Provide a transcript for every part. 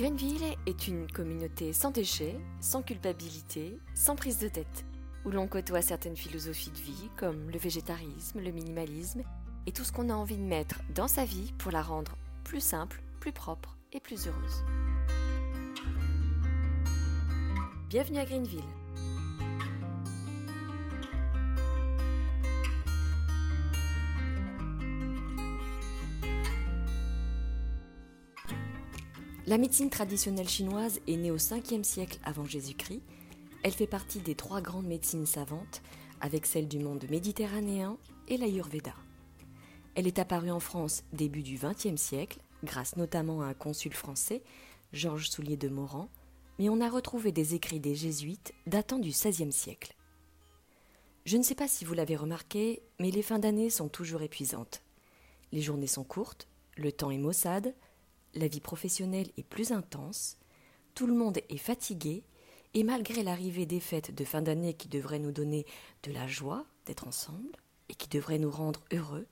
Greenville est une communauté sans déchets, sans culpabilité, sans prise de tête, où l'on côtoie certaines philosophies de vie comme le végétarisme, le minimalisme et tout ce qu'on a envie de mettre dans sa vie pour la rendre plus simple, plus propre et plus heureuse. Bienvenue à Greenville. La médecine traditionnelle chinoise est née au 5e siècle avant Jésus-Christ. Elle fait partie des trois grandes médecines savantes, avec celle du monde méditerranéen et l'Ayurveda. Elle est apparue en France début du XXe siècle, grâce notamment à un consul français, Georges Soulier de Moran, mais on a retrouvé des écrits des jésuites datant du XVIe siècle. Je ne sais pas si vous l'avez remarqué, mais les fins d'année sont toujours épuisantes. Les journées sont courtes, le temps est maussade, la vie professionnelle est plus intense, tout le monde est fatigué, et malgré l'arrivée des fêtes de fin d'année qui devraient nous donner de la joie d'être ensemble et qui devraient nous rendre heureux,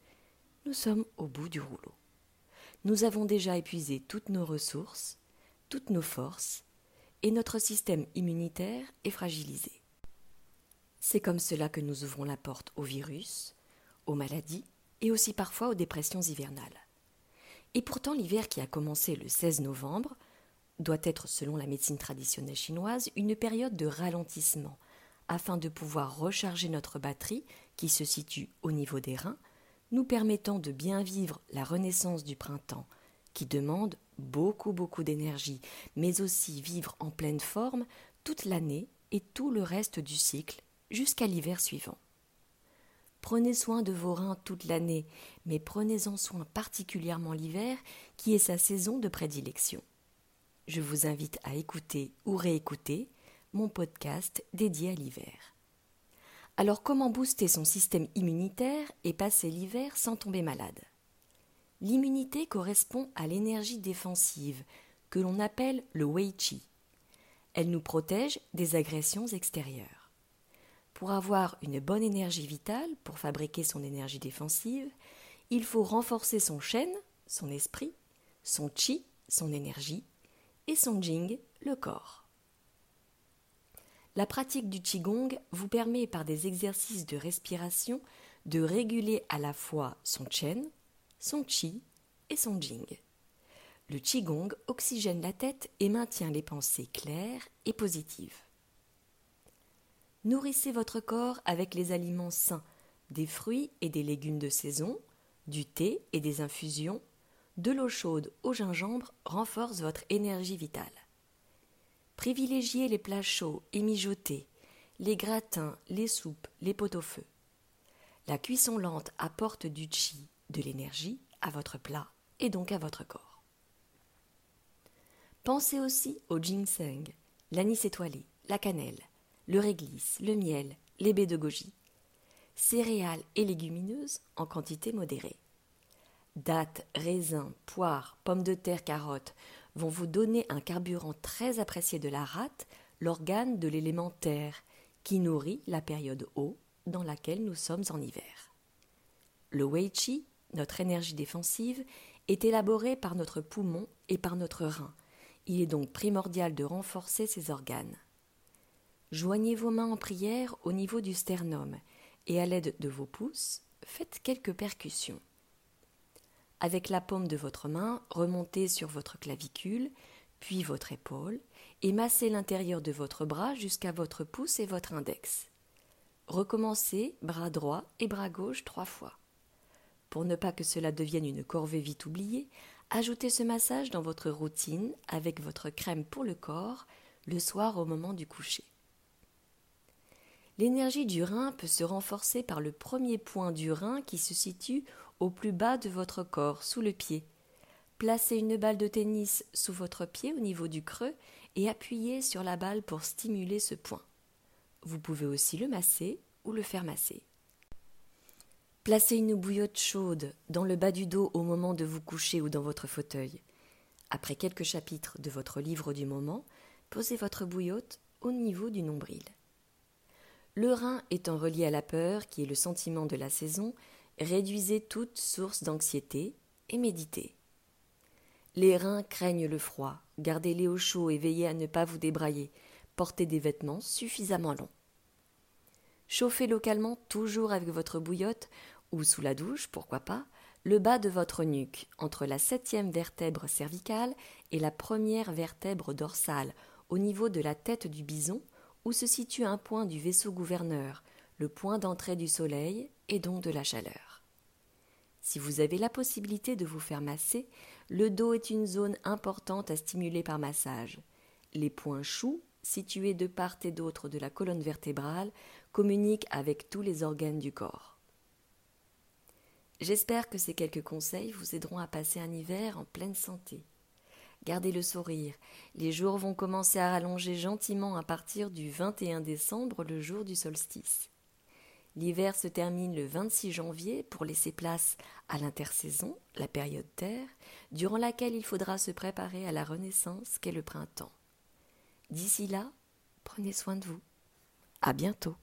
nous sommes au bout du rouleau. Nous avons déjà épuisé toutes nos ressources, toutes nos forces, et notre système immunitaire est fragilisé. C'est comme cela que nous ouvrons la porte aux virus, aux maladies et aussi parfois aux dépressions hivernales. Et pourtant, l'hiver qui a commencé le 16 novembre doit être, selon la médecine traditionnelle chinoise, une période de ralentissement, afin de pouvoir recharger notre batterie, qui se situe au niveau des reins, nous permettant de bien vivre la renaissance du printemps, qui demande beaucoup beaucoup d'énergie, mais aussi vivre en pleine forme toute l'année et tout le reste du cycle jusqu'à l'hiver suivant. Prenez soin de vos reins toute l'année, mais prenez-en soin particulièrement l'hiver, qui est sa saison de prédilection. Je vous invite à écouter ou réécouter mon podcast dédié à l'hiver. Alors comment booster son système immunitaire et passer l'hiver sans tomber malade? L'immunité correspond à l'énergie défensive, que l'on appelle le Wei Qi. Elle nous protège des agressions extérieures. Pour avoir une bonne énergie vitale, pour fabriquer son énergie défensive, il faut renforcer son chêne, son esprit, son chi, son énergie, et son jing, le corps. La pratique du qigong vous permet par des exercices de respiration de réguler à la fois son chen, son chi et son jing. Le qigong oxygène la tête et maintient les pensées claires et positives. Nourrissez votre corps avec les aliments sains, des fruits et des légumes de saison, du thé et des infusions, de l'eau chaude au gingembre renforce votre énergie vitale. Privilégiez les plats chauds et mijotés, les gratins, les soupes, les pot-au-feu. La cuisson lente apporte du chi, de l'énergie, à votre plat et donc à votre corps. Pensez aussi au ginseng, l'anis étoilé, la cannelle, le réglisse, le miel, les baies de goji, céréales et légumineuses en quantité modérée. Dattes, raisins, poires, pommes de terre, carottes vont vous donner un carburant très apprécié de la rate, l'organe de l'élément terre, qui nourrit la période eau dans laquelle nous sommes en hiver. Le Wei Qi, notre énergie défensive, est élaboré par notre poumon et par notre rein. Il est donc primordial de renforcer ces organes. Joignez vos mains en prière au niveau du sternum et à l'aide de vos pouces, faites quelques percussions. Avec la paume de votre main, remontez sur votre clavicule, puis votre épaule, et massez l'intérieur de votre bras jusqu'à votre pouce et votre index. Recommencez bras droit et bras gauche trois fois. Pour ne pas que cela devienne une corvée vite oubliée, ajoutez ce massage dans votre routine avec votre crème pour le corps le soir au moment du coucher. L'énergie du rein peut se renforcer par le premier point du rein qui se situe au plus bas de votre corps, sous le pied. Placez une balle de tennis sous votre pied au niveau du creux et appuyez sur la balle pour stimuler ce point. Vous pouvez aussi le masser ou le faire masser. Placez une bouillotte chaude dans le bas du dos au moment de vous coucher ou dans votre fauteuil. Après quelques chapitres de votre livre du moment, posez votre bouillotte au niveau du nombril. Le rein étant relié à la peur, qui est le sentiment de la saison, réduisez toute source d'anxiété et méditez. Les reins craignent le froid, Gardez-les au chaud et veillez à ne pas vous débrailler. Portez des vêtements suffisamment longs. Chauffez localement toujours avec votre bouillotte ou sous la douche, pourquoi pas, le bas de votre nuque, entre la septième vertèbre cervicale et la première vertèbre dorsale, au niveau de la tête du bison, où se situe un point du vaisseau gouverneur, le point d'entrée du soleil et donc de la chaleur. Si vous avez la possibilité de vous faire masser, le dos est une zone importante à stimuler par massage. Les points choux, situés de part et d'autre de la colonne vertébrale, communiquent avec tous les organes du corps. J'espère que ces quelques conseils vous aideront à passer un hiver en pleine santé. Gardez le sourire. Les jours vont commencer à rallonger gentiment à partir du 21 décembre, le jour du solstice. L'hiver se termine le 26 janvier pour laisser place à l'intersaison, la période terre, durant laquelle il faudra se préparer à la renaissance qu'est le printemps. D'ici là, prenez soin de vous. À bientôt.